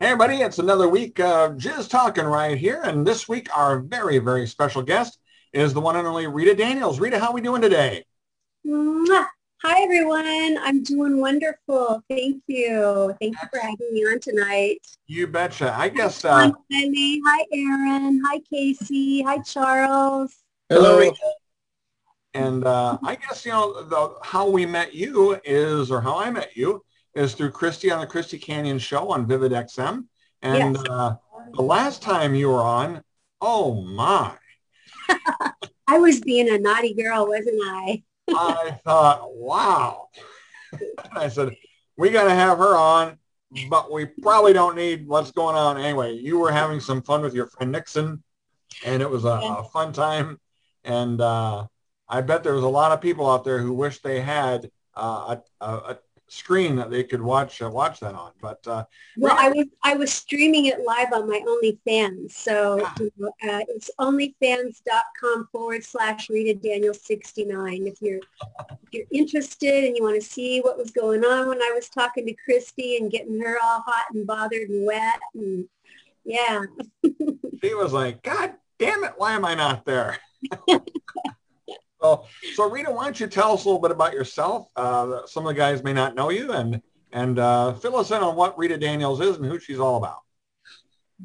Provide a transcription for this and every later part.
Hey everybody, it's another week of Jizz Talking right here. And this week our very, very special guest is the one and only Rita Daniels. Rita, how are we doing today? Hi everyone, I'm doing wonderful. Thank you. Thank you for having me on tonight. You betcha. I guess. Uh, Hi, Lenny. Hi, Aaron. Hi, Casey. Hi, Charles. Hello, Rita. and uh, I guess, you know, the, how we met you is, or how I met you, is through Christy on the Christy Canyon show on Vivid XM. And Yes. uh, the last time you were on, oh my, I was being a naughty girl, wasn't I? I thought, wow. I said, we got to have her on, but we probably don't need what's going on anyway. You were having some fun with your friend Nixon, and it was a, a fun time. And uh, I bet there was a lot of people out there who wish they had uh, a, a screen that they could watch uh, watch that on. But uh, Well, I was I was streaming it live on my OnlyFans. So Ah. know, uh, it's onlyfans.com forward slash Rita Daniel 69. If you're if you're interested and you want to see what was going on when I was talking to Christy and getting her all hot and bothered and wet and yeah. she was like, God damn it, why am I not there? so, so Rita, why don't you tell us a little bit about yourself? Uh, some of the guys may not know you and and uh, fill us in on what Rita Daniels is and who she's all about.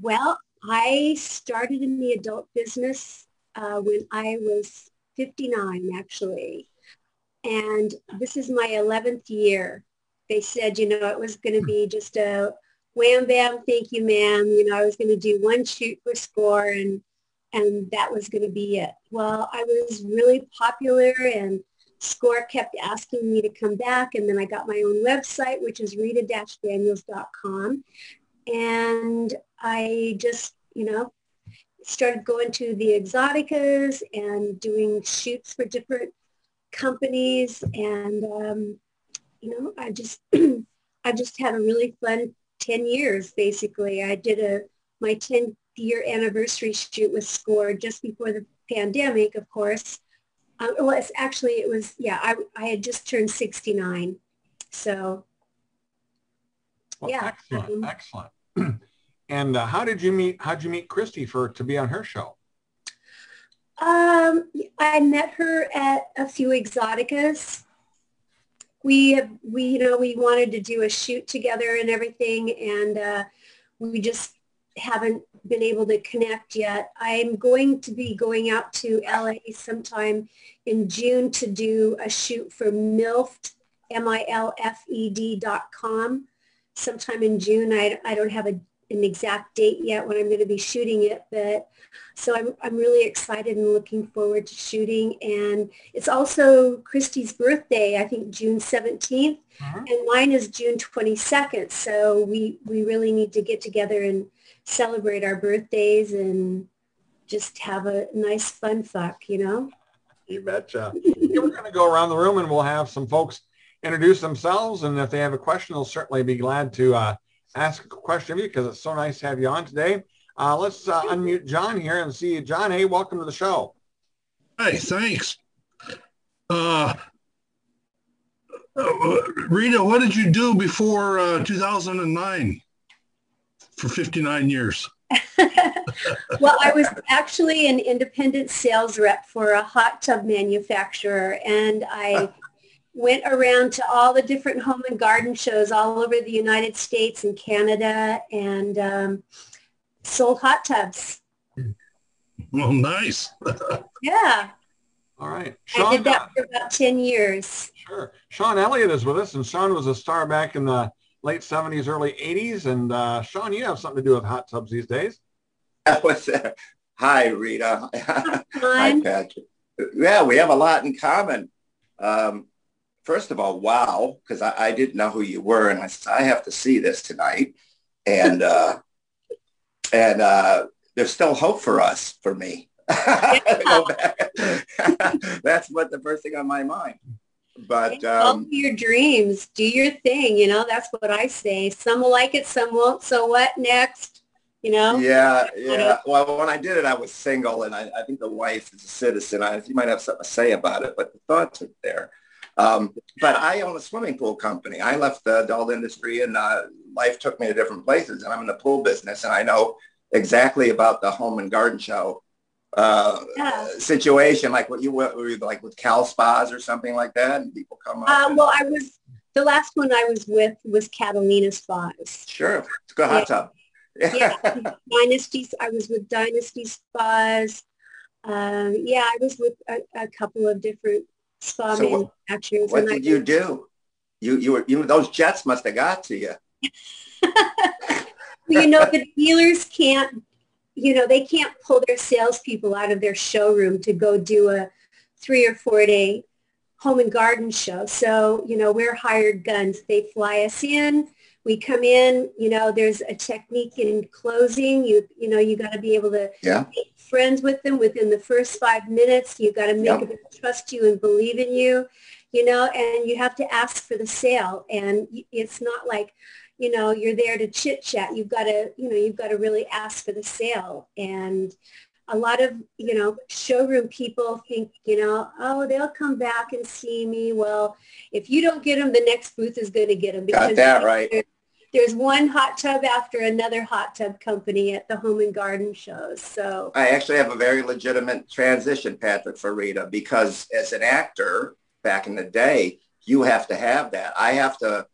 Well, I started in the adult business uh, when I was 59, actually. And this is my 11th year. They said, you know, it was going to be just a wham bam, thank you, ma'am. You know, I was going to do one shoot for score and and that was going to be it. Well, I was really popular and Score kept asking me to come back. And then I got my own website, which is rita-daniels.com. And I just, you know, started going to the Exxxoticas and doing shoots for different companies. And, um, you know, I just, I just had a really fun 10 years, basically. I did a, my 10 year anniversary shoot with Score just before the pandemic, of course. Um, well, it's actually, it was, yeah, I, I had just turned 69. So, Well, Yeah. excellent, Um, excellent. and uh, how did you meet? How'd you meet Christy for to be on her show? Um, I met her at a few Exxxoticas. We have, we, you know, we wanted to do a shoot together and everything, and uh, we just haven't been able to connect yet. I'm going to be going out to LA sometime in June to do a shoot for MILFed, M-I-L-F-E-D dot com. Sometime in June. I, I don't have a, an exact date yet when I'm going to be shooting it, but so I'm, I'm really excited and looking forward to shooting. And it's also Christy's birthday, I think June 17th, Mhm. and mine is June 22nd. So we, we really need to get together and celebrate our birthdays and just have a nice fun fuck, you know? You betcha. Yeah, we're going to go around the room and we'll have some folks introduce themselves. And if they have a question, they'll certainly be glad to uh, ask a question of you because it's so nice to have you on today. Uh, let's uh, unmute John here and see John. Hey, welcome to the show. Hi, thanks. Uh, uh, Rita, what did you do before uh, 2009 for 59 years? well, I was actually an independent sales rep for a hot tub manufacturer, and I went around to all the different home and garden shows all over the United States and Canada, and um, sold hot tubs. Well, nice. Yeah, All right. I did that for about ten years. Sure. Sean Elliott is with us, and Sean was a star back in the late 70s, early 80s. And uh, Sean, you have something to do with hot tubs these days. What's that? Hi, Rita. Hi, Fun. Patrick. Yeah, we have a lot in common. Um, first of all, wow, because I, I didn't know who you were, and I said I have to see this tonight. And uh, and uh, there's still hope for us, for me. Go back. That's what the first thing on my mind. But Follow um, your dreams. Do your thing. You know, that's what I say. Some will like it, some won't. So what next? You know? Yeah, yeah. Well, when I did it, I was single, and I, I think the wife is a citizen. I, you might have something to say about it, but the thoughts are there. Um, but I own a swimming pool company. I left the adult industry and uh, life took me to different places, and I'm in the pool business, and I know exactly about the home and garden show uh, Yeah. situation, like what you were were you like with Cal Spas or something like that, and people come up. Uh, and- well, I was, the last one I was with was Catalina Spas. sure, it's a good hot tub. Yeah, Dynasty, I was with Dynasty Spas. Um, yeah, I was with a, a couple of different spa So what- manufacturers. what I did you do? You you were you those jets must have got to you. you know, the dealers can't, you know, they can't pull their salespeople out of their showroom to go do a three or four day home and garden show. So, you know, we're hired guns. They fly us in. We come in, you know, there's a technique in closing. You, you know, you got to be able to Yeah. make friends with them within the first five minutes. You got to make Yep. them trust you and believe in you, you know, and you have to ask for the sale. And y- it's not like, you know, you're there to chit chat. You've got to, you know, you've got to really ask for the sale. And a lot of, you know, showroom people think, you know, oh, they'll come back and see me. Well, if you don't get them, the next booth is going to get them. Got that right. there- There's one hot tub after another hot tub company at the home and garden shows. So I actually have a very legitimate transition, Patrick, for Rita, because as an actor back in the day, you have to have that. I have to,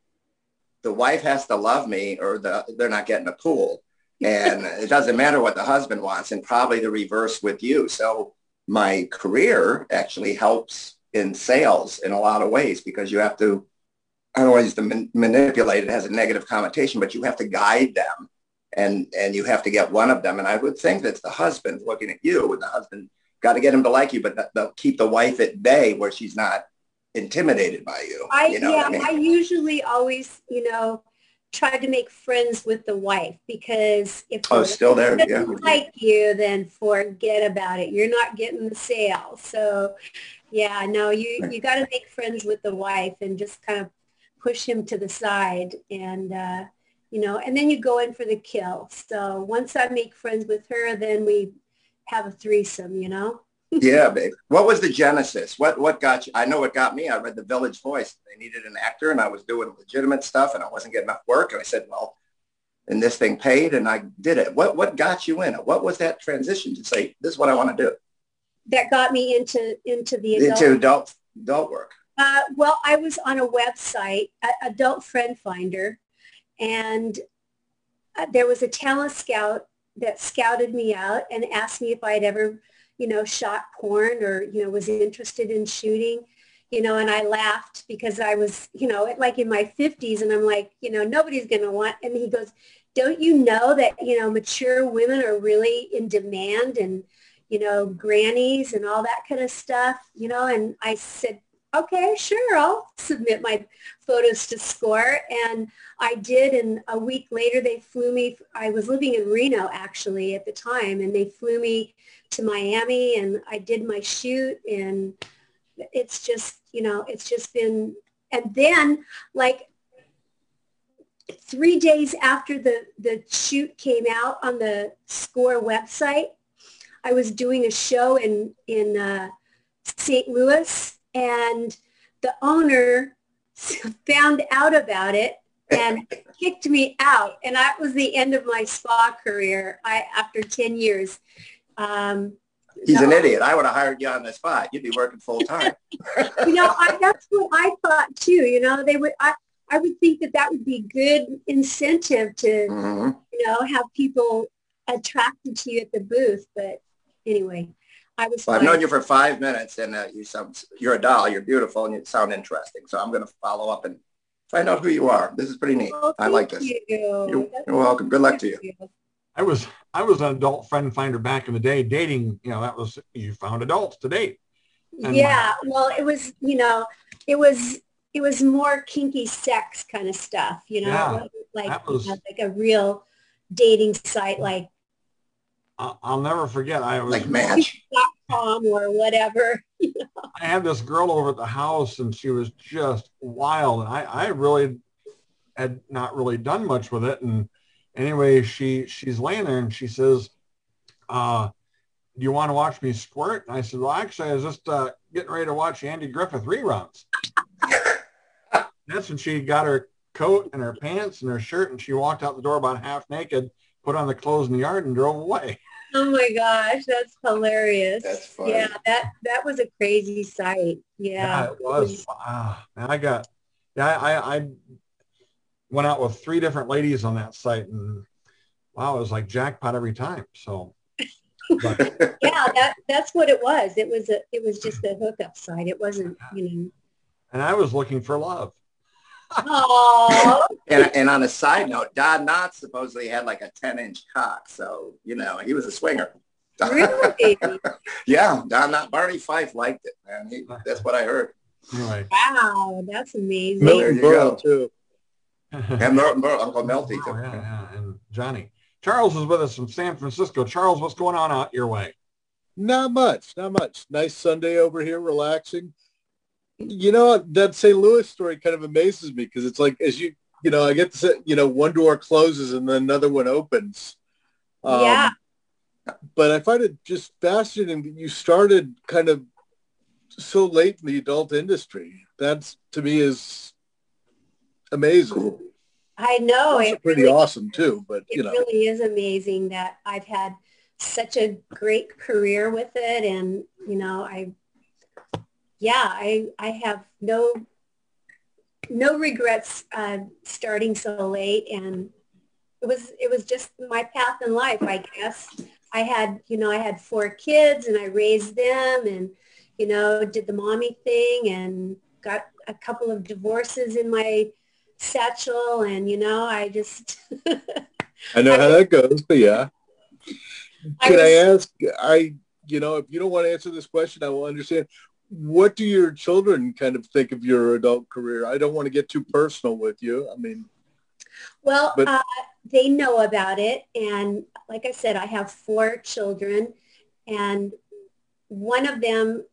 the wife has to love me or the, they're not getting a pool. And it doesn't matter what the husband wants and probably the reverse with you. So my career actually helps in sales in a lot of ways because you have to, I don't want to use the man- manipulate, it has a negative connotation, but you have to guide them and and you have to get one of them. And I would think that's the husband looking at you, and the husband got to get him to like you, but they'll keep the wife at bay where she's not intimidated by you. I, you know yeah, I I usually always, you know, try to make friends with the wife because if Oh, the still there, yeah. like you, then forget about it. You're not getting the sale. So yeah, no, you, you got to make friends with the wife and just kind of push him to the side and, uh, you know, and then you go in for the kill. So once I make friends with her, then we have a threesome, you know? Yeah, babe. What was the genesis? What what got you? I know what got me. I read the Village Voice. They needed an actor, and I was doing legitimate stuff, and I wasn't getting enough work. And I said, well, and this thing paid, and I did it. What what got you in it? What was that transition to say this is what I want to do That got me into, into the adult into adult adult work? Uh, well, I was on a website, Adult Friend Finder, and uh, there was a talent scout that scouted me out and asked me if I'd ever, you know, shot porn or, you know, was interested in shooting, you know, and I laughed because I was, you know, like in my 50s and I'm like, you know, nobody's going to want, and he goes, don't you know that, you know, mature women are really in demand and, you know, grannies and all that kind of stuff, you know, and I said, okay, sure, I'll submit my photos to SCORE. And I did. And a week later, they flew me. I was living in Reno, actually, at the time. And they flew me to Miami and I did my shoot. And it's just, you know, it's just been, and then like three days after the, the shoot came out on the SCORE website, I was doing a show in, in uh, St. Louis and the owner found out about it and kicked me out. And that was the end of my spa career I, after 10 years. Um, He's an idiot. I would have hired you on the spot. You'd be working full time. you know, I, that's what I thought too. You know, they would, I, I would think that that would be good incentive to, Mhm. you know, have people attracted to you at the booth. But anyway, I was Well, I've known you for five minutes, and uh, you sound you're a doll. You're beautiful, and you sound interesting. So I'm going to follow up and find out who you are. This is pretty neat. Oh, I like this. You. You're, you're welcome. Good luck to you. I was I was an adult friend finder back in the day, dating. You know, that was you found adults to date. And- yeah well it was you know it was it was more kinky sex kind of stuff you know Yeah, like was- you know, like a real dating site like I'll, I'll never forget. I was Like match. com or whatever I had this girl over at the house, and she was just wild. And I I really had not really done much with it. And anyway, she she's laying there, and she says, uh, "Do you want to watch me squirt?" And I said, "Well, actually, I was just uh, getting ready to watch Andy Griffith reruns." That's when she got her coat and her pants and her shirt, and she walked out the door about half naked, put on the clothes in the yard, and drove away. Oh my gosh, that's hilarious. That's funny. Yeah, that that was a crazy sight. Yeah, it was. Wow. And I got, yeah, I, I went out with three different ladies on that site, and wow, it was like jackpot every time. So, yeah, that that's what it was. It was a it was just a hookup site. It wasn't, you know. and I was looking for love. Oh, And, and on a side note, Don Knotts supposedly had like a 10 inch cock. So, you know, he was a swinger. really? yeah, Don Knott, Barney Fife liked it, man. He, that's what I heard. Anyway, Wow, that's amazing. There Milton you too. And Merle, Merle, Uncle Melty. Oh, yeah, yeah, and Johnny. Charles is with us from San Francisco. Charles, what's going on out your way? Not much, not much. Nice Sunday over here, relaxing. You know, that St. Louis story kind of amazes me because it's like as you, you know, I get to say, you know, one door closes and then another one opens. Um, Yeah. But I find it just fascinating that you started kind of so late in the adult industry. That's to me is amazing. I know. it's It pretty really, awesome too, but you know. It really is amazing that I've had such a great career with it, and you know, I, yeah, I I have no no regrets uh, starting so late, and it was it was just my path in life, I guess. I had you know I had four kids, and I raised them, and you know did the mommy thing, and got a couple of divorces in my satchel and you know i just I know how that goes, but yeah. Can I, was- ask? I, you know, if you don't want to answer this question, I will understand. What do your children kind of think of your adult career? I don't want to get too personal with you. I mean, well But- uh, they know about it and like i said i have four children and one of them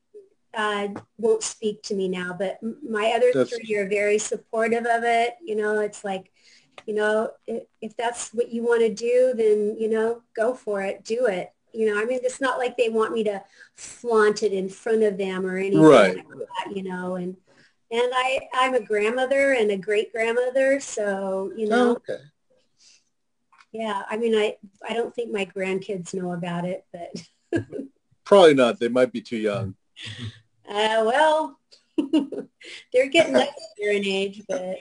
uh, won't speak to me now but my other That's- three are very supportive of it you know it's like you know if, if that's what you want to do then you know go for it do it you know i mean it's not like they want me to flaunt it in front of them or anything Right. like that, you know and and I, I'm a grandmother and a great grandmother, so you know, oh, okay. yeah. I mean, I I don't think my grandkids know about it, but Probably not. They might be too young. uh, well, they're getting up there in age, but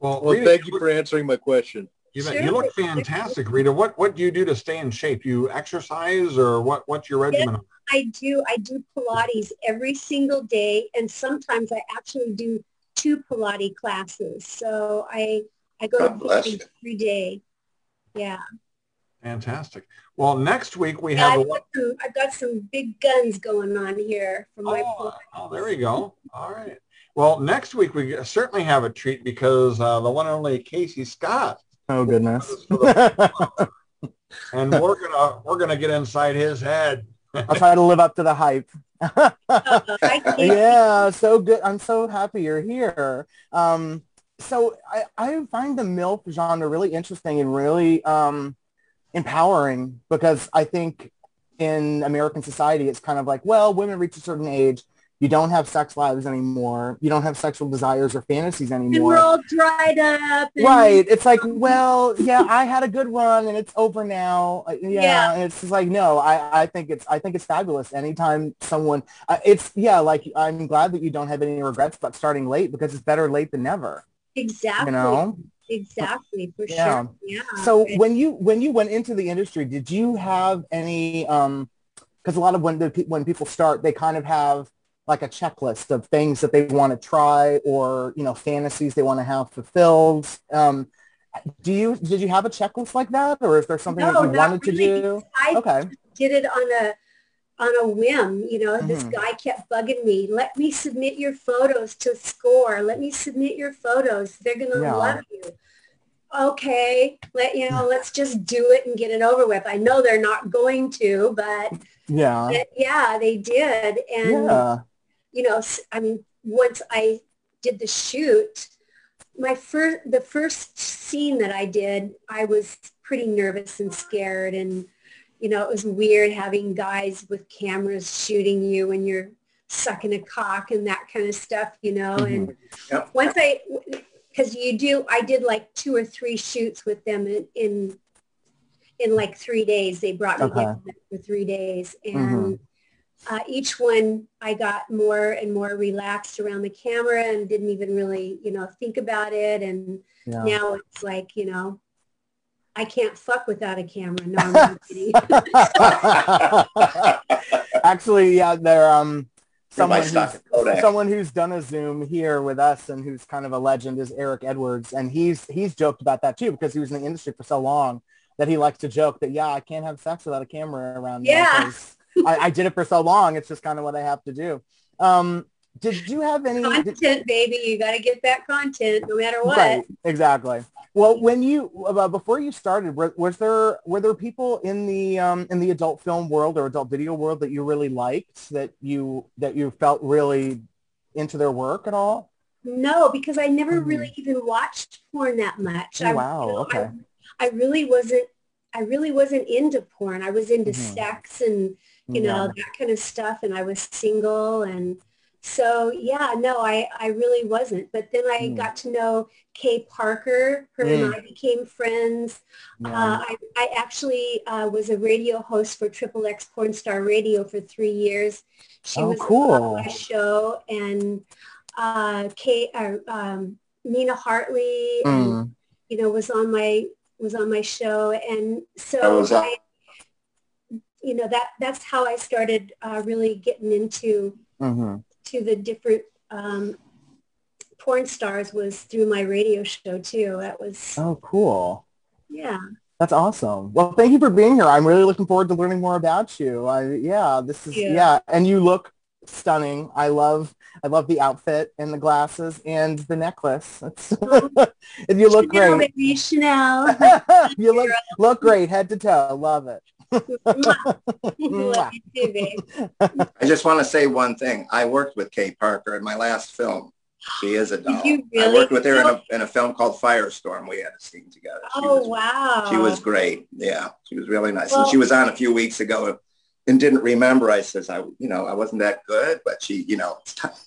Well, Well, thank you for answering my question. You, Sure. you look fantastic, Rita. What what do you do to stay in shape? You exercise or what? What's your regimen? I do I do Pilates every single day, and sometimes I actually do two Pilates classes. So I I go God to Pilates every day. Yeah, Fantastic. Well, next week we yeah have. I've, a, got some, I've got some big guns going on here for my oh, Pilates. oh, there we go. All right. Well, next week we certainly have a treat because uh, the one and only Casey Scott, Oh goodness. and we're gonna we're gonna get inside his head. I'll try to live up to the hype. I can't- yeah, so good. I'm so happy you're here. Um, so I, I find the MILF genre really interesting and really um, empowering because I think in American society, it's kind of like, well, women reach a certain age. You don't have sex lives anymore. You don't have sexual desires or fantasies anymore. and we're all dried up. and- Right. It's like, well, yeah, I had a good run and it's over now. Uh, Yeah. Yeah. And it's just like, no, I, I think it's, I think it's fabulous. Anytime someone, uh, it's, yeah, like, I'm glad that you don't have any regrets about starting late because it's better late than never, Exactly. you know? Exactly, for Yeah. sure. Yeah. So when you, when you went into the industry, did you have any, um, cause a lot of when the, when people start, they kind of have like a checklist of things that they want to try or, you know, fantasies they want to have fulfilled. Um, do you, did you have a checklist like that or is there something No, that you wanted really, to do? I Okay. did it on a on a whim. You know, this Mhm. guy kept bugging me. Let me submit your photos to score. Let me submit your photos. They're gonna Yeah. love you. Okay, let you know. Let's just do it and get it over with. I know they're not going to, but, Yeah. but yeah, they did. And Yeah. You know, I mean, once I did the shoot, my first, the first scene that I did, I was pretty nervous and scared. And, you know, it was weird having guys with cameras shooting you when you're sucking a cock and that kind of stuff, you know. Mhm. And Yep. once I, because you do, I did like two or three shoots with them in, in, in like three days. They brought me down for three days. And uh, each one I got more and more relaxed around the camera and didn't even really, you know, think about it. And Yeah. now it's like, you know, I can't fuck without a camera. No, I'm kidding. Actually, yeah, they're um You're my someone who's, someone who's done a Zoom here with us and who's kind of a legend is Eric Edwards, and he's he's joked about that too because he was in the industry for so long that he likes to joke that yeah, I can't have sex without a camera around. Yeah. because I, I did it for so long. It's just kind of what I have to do. Um, did you have any? did- content, baby. You got to get that content no matter what. Right, exactly. Well, when you uh, before you started, were, was there were there people in the um, in the adult film world or adult video world that you really liked that you that you felt really into their work at all? No, because I never Mhm. really even watched porn that much. Oh, I, wow, you know, okay. I, I really wasn't. I really wasn't into porn. I was into Mhm. sex and you know that kind of stuff. And I was single, and so yeah, no, I I really wasn't. But then I Mm. got to know Kay Parker. Her and I became friends. Yeah. Uh, I, I actually uh, was a radio host for Triple X Porn Star Radio for three years. She Oh, was cool. on my show, and uh, Kate, uh, um, Nina Hartley, and, Mm. you know, was on my was on my show, and That so was, uh, I, you know, that that's how I started uh, really getting into hmm to the different um, porn stars was through my radio show too. That was Oh, cool. yeah. That's awesome. Well, thank you for being here. I'm really looking forward to learning more about you. I, yeah, this is Yeah. yeah, and you look stunning. I love I love the outfit and the glasses and the necklace. And you look Chanel, great. baby, Chanel. you look look great head to toe. Love it. Love you too, babe. I just want to say one thing. I worked with Kay Parker in my last film. She is a doll. you I worked with her in a, in a film called Firestorm. We had a scene together. She Oh was, wow. She was great. Yeah, she was really nice. Well- and she was on a few weeks ago and didn't remember. I says, I, you know, I wasn't that good, but she, you know,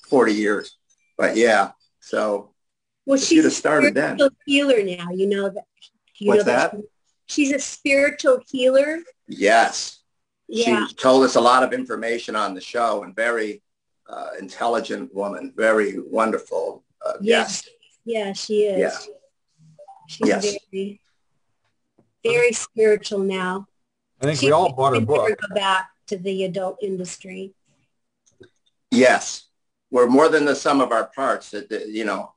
40 years. But yeah, so well, if she's you'd a have started then. spiritual healer now. You know that. You What's know that? She's a spiritual healer. yes, Yeah. she told us a lot of information on the show and very uh, intelligent woman, very wonderful. Uh, Yes. yes. Yeah, she is. Yeah. She's Yes. very, very spiritual now. I think She we all bought her book. go back to the adult industry. Yes, we're more than the sum of our parts. That that, you know,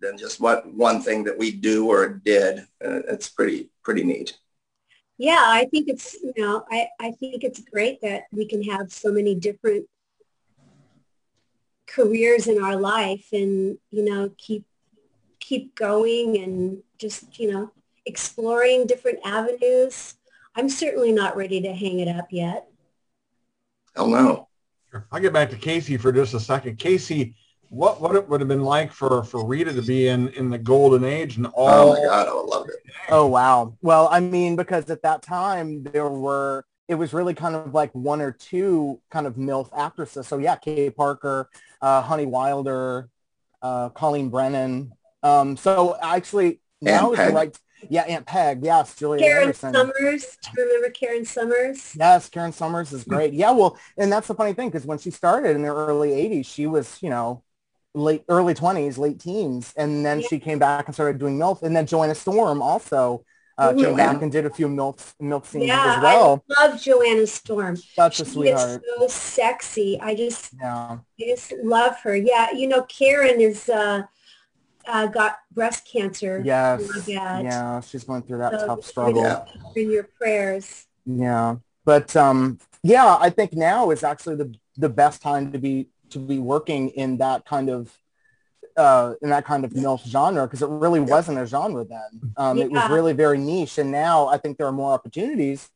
than just what one thing that we do or did. Uh, it's pretty pretty neat. Yeah, I think it's you know I I think it's great that we can have so many different careers in our life and you know keep keep going and just you know exploring different avenues. I'm certainly not ready to hang it up yet. Oh no. I'll get back to Casey for just a second. Casey, what what it would have been like for for Rita to be in in the golden age and all. Oh all my God, I would love it. Oh wow. Well, I mean, because at that time there were it was really kind of like one or two kind of MILF actresses. So yeah, Kay Parker, uh, Honey Wilder, uh, Colleen Brennan. Um, so actually now Aunt is the Peg. right yeah, Aunt Peg, yes, Juliet Karen Anderson. Summers, remember Karen Summers? Yes, Karen Summers is great. Yeah, well, and that's the funny thing because when she started in the early '80s, she was, you know, late early 20s, late teens, and then Yeah. she came back and started doing MILF, and then Joanna Storm also uh, came Mhm. back and did a few MILF MILF scenes Yeah, as well. I love Joanna Storm. Such a She sweetheart. so sexy. I just Yeah. I just love her. Yeah, you know, Karen is uh, uh, got breast cancer. Yes. Oh. Yeah, she's going through that So, tough struggle. Yeah. In your prayers. Yeah. But um yeah, I think now is actually the the best time to be to be working in that kind of uh in that kind of MILF genre because it really wasn't a genre then. Um it was really very niche and now I think there are more opportunities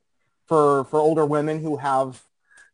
for for older women who have,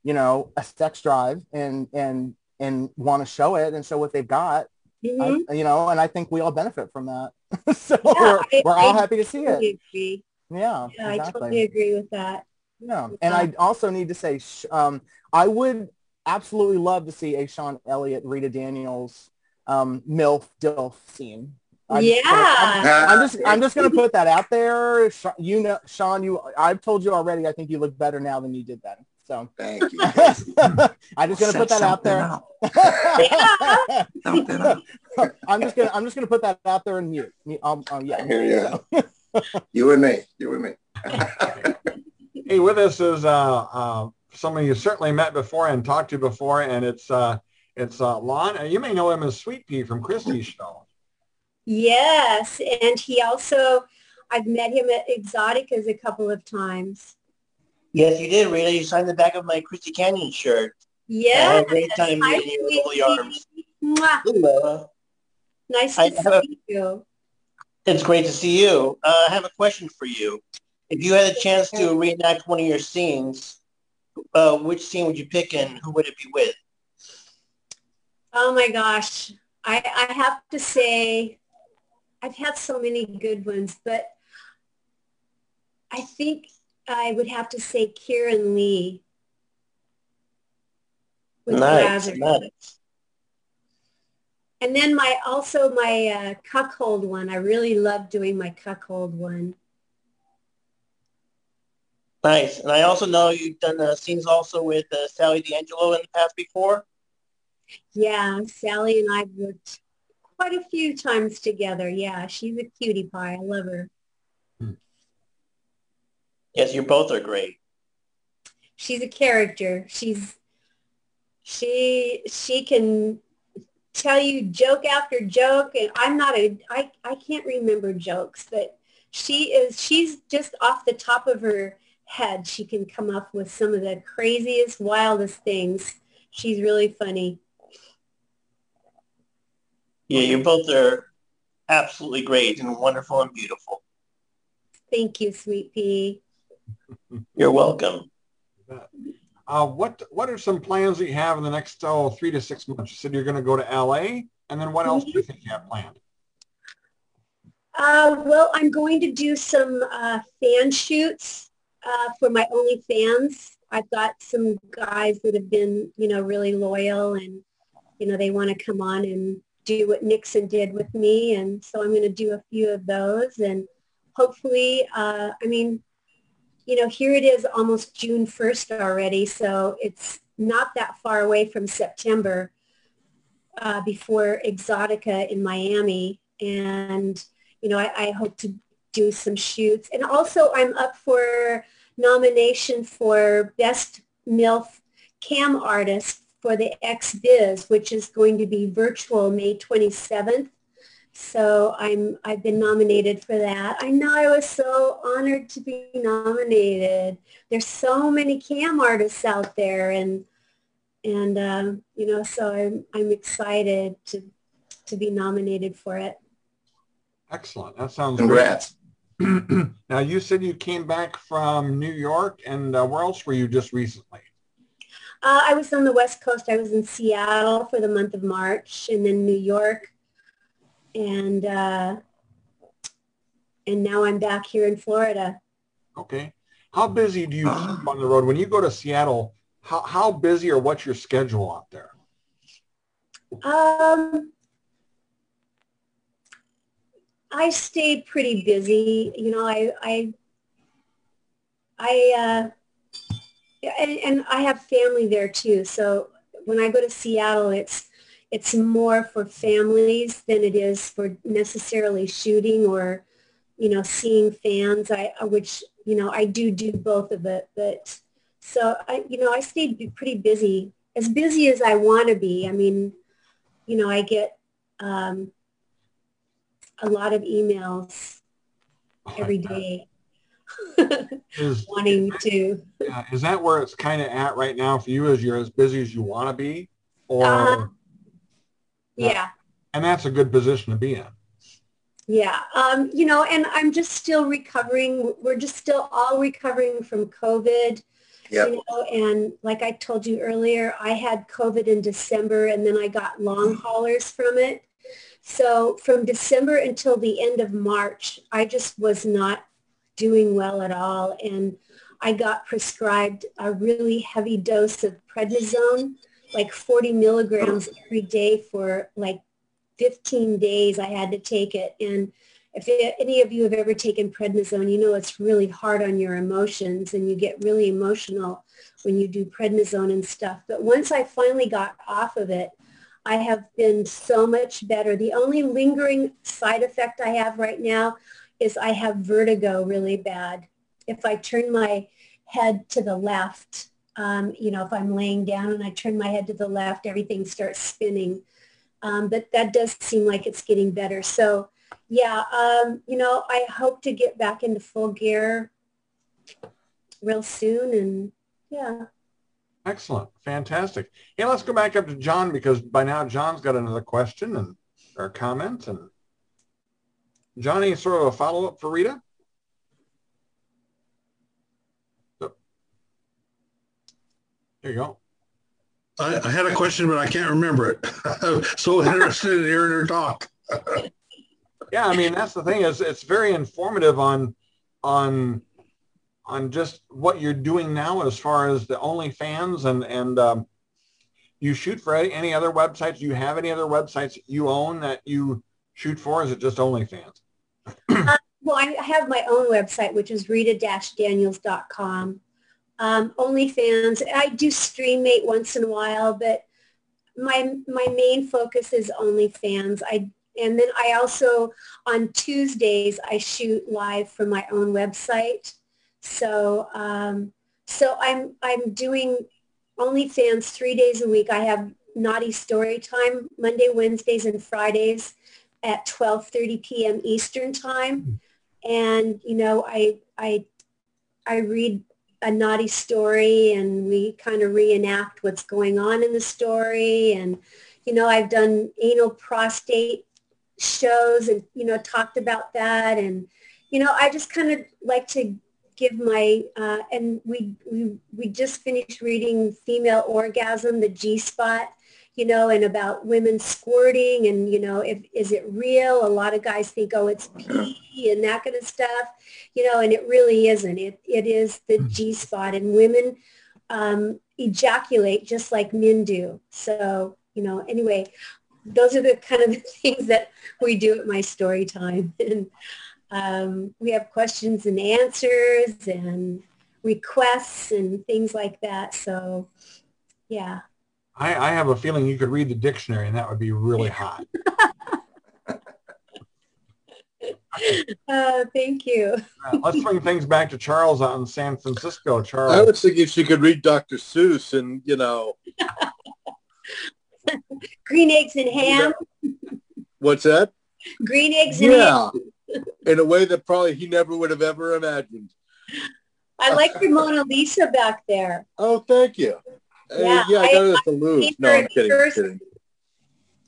you know, a sex drive and and and want to show it and show what they've got. Mhm. I, you know, and I think we all benefit from that. so Yeah, we're, I- we're all I happy to see it. Agree. Yeah, Yeah, I totally agree with that. Yeah, and Yeah. I also need to say, sh- um, I would absolutely love to see a Sean Elliott, Rita Daniels, um, MILF, DILF scene. I'm yeah. Just gonna, I'm, I'm, just I'm just gonna put that out there. You know, Sean, you I've told you already. I think you look better now than you did then. So thank you. I'm just gonna put that out there. I'm just gonna I'm just gonna put that out there and mute. Um, um yeah. I hear you. So. you and me. You and me. hey, with us is uh, uh, somebody you certainly met before and talked to before, and it's uh, it's uh, Lon. You may know him as Sweet Pea from Christy's show. Yes, and he also, I've met him at Exxxoticas a couple of times. Yes, you did, Rita. You signed the back of my Christy Canyon shirt. Yeah. great time meeting you with all arms. Mwah. Nice to I see a, you. It's great to see you. Uh, I have a question for you. If you had a chance to reenact one of your scenes, uh, which scene would you pick and who would it be with? Oh my gosh. I, I have to say I've had so many good ones, but I think I would have to say Keiran Lee. nice, nice. And then my also my uh, cuckold one. I really love doing my cuckold one. Nice. And I also know you've done uh, scenes also with uh, Sally D'Angelo in the past before. Yeah, Sally and I've worked quite a few times together. Yeah, she's a cutie pie. I love her. Yes, you both are great. She's a character. She's she she can tell you joke after joke and I'm not a I, I can't remember jokes, but she is she's just off the top of her head. She can come up with some of the craziest, wildest things. She's really funny. Yeah, you both are absolutely great and wonderful and beautiful. Thank you, Sweet Pea. You're welcome. Uh, what what are some plans that you have in the next oh, three to six months? You said you're going to go to LA, and then what else do you think you have planned? Uh, well, I'm going to do some uh, fan shoots uh, for my OnlyFans. I've got some guys that have been, you know, really loyal, and you know, they want to come on and do what Nixon did with me. And so I'm going to do a few of those and hopefully, uh, I mean, you know, here it is almost June 1st already. So it's not that far away from September uh, before Exxxotica in Miami. And, you know, I, I hope to do some shoots. And also I'm up for nomination for Best MILF Cam Artist for the XBiz, which is going to be virtual May 27th. So I'm I've been nominated for that. I know I was so honored to be nominated. There's so many cam artists out there, and and um, you know, so I'm I'm excited to to be nominated for it. Excellent. That sounds congrats. now you said you came back from New York, and uh, where else were you just recently? Uh, I was on the West Coast. I was in Seattle for the month of March and then New York. And, uh, and now I'm back here in Florida. Okay. How busy do you keep on the road? When you go to Seattle, how, how busy or what's your schedule out there? Um, I stayed pretty busy. You know, I, I, I, uh, and, and I have family there too. So when I go to Seattle, it's it's more for families than it is for necessarily shooting or you know seeing fans. I which you know I do do both of it, but so I you know I stayed pretty busy, as busy as I want to be. I mean, you know I get um, a lot of emails every day is, wanting to. Yeah, is that where it's kind of at right now for you? As you're as busy as you want to be, or uh, yeah, and that's a good position to be in. Yeah, um, you know, and I'm just still recovering. We're just still all recovering from COVID. Yep. You know, and like I told you earlier, I had COVID in December and then I got long haulers from it. So from December until the end of March, I just was not doing well at all. And I got prescribed a really heavy dose of prednisone like 40 milligrams every day for like 15 days. I had to take it. And if any of you have ever taken prednisone, you know it's really hard on your emotions and you get really emotional when you do prednisone and stuff. But once I finally got off of it, I have been so much better. The only lingering side effect I have right now is I have vertigo really bad. If I turn my head to the left, um, you know, if I'm laying down and I turn my head to the left, everything starts spinning. Um, but that does seem like it's getting better. So yeah, um, you know, I hope to get back into full gear real soon. And yeah. Excellent. Fantastic. Hey, let's go back up to John because by now John's got another question and or comment. And Johnny, sort of a follow-up for Rita? There you go. I, I, had a question, but I can't remember it. I'm so interested in hearing her talk. yeah, I mean that's the thing is it's very informative on on on just what you're doing now as far as the OnlyFans and and um, you shoot for any, other websites. Do you have any other websites you own that you shoot for? is it just OnlyFans? uh, well, I have my own website, which is rita-daniels.com. Um, OnlyFans. I do Streamate once in a while, but my my main focus is OnlyFans. I and then I also on Tuesdays I shoot live from my own website. So um, so I'm I'm doing OnlyFans three days a week. I have naughty story time Monday, Wednesdays, and Fridays at 12:30 p.m. Eastern time. And you know I I I read a naughty story and we kind of reenact what's going on in the story. And, you know, I've done anal prostate shows and, you know, talked about that. And, you know, I just kind of like to give my, uh, and we, we, we just finished reading Female Orgasm, the G-Spot you know, and about women squirting and, you know, if, is it real? A lot of guys think, oh, it's pee and that kind of stuff, you know, and it really isn't. It, it is the hmm. G-spot and women um, ejaculate just like men do. So, you know, anyway, those are the kind of things that we do at my story time. And um, we have questions and answers and requests and things like that. So, yeah. I, I have a feeling you could read the dictionary and that would be really hot. uh, thank you. uh, let's bring things back to Charles out in San Francisco. Charles. I was thinking she could read Dr. Seuss and, you know. Green eggs and ham. What's that? Green eggs and yeah. ham. In a way that probably he never would have ever imagined. I like your Mona Lisa back there. Oh, thank you. Yeah, uh, yeah, I got it at the Louvre. No, I'm kidding, I'm kidding.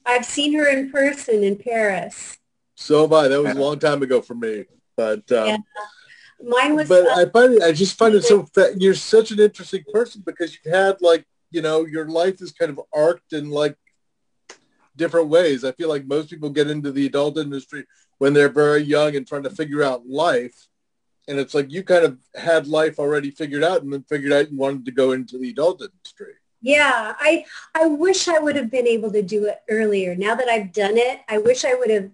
I've seen her in person in Paris. So have I. That was a long time ago for me. But um, yeah. mine was. But uh, I find it, I just find it so. Fa- you're such an interesting person because you've had like you know your life is kind of arced in like different ways. I feel like most people get into the adult industry when they're very young and trying to figure out life. And it's like you kind of had life already figured out and then figured out you wanted to go into the adult industry. Yeah, I I wish I would have been able to do it earlier. Now that I've done it, I wish I would have,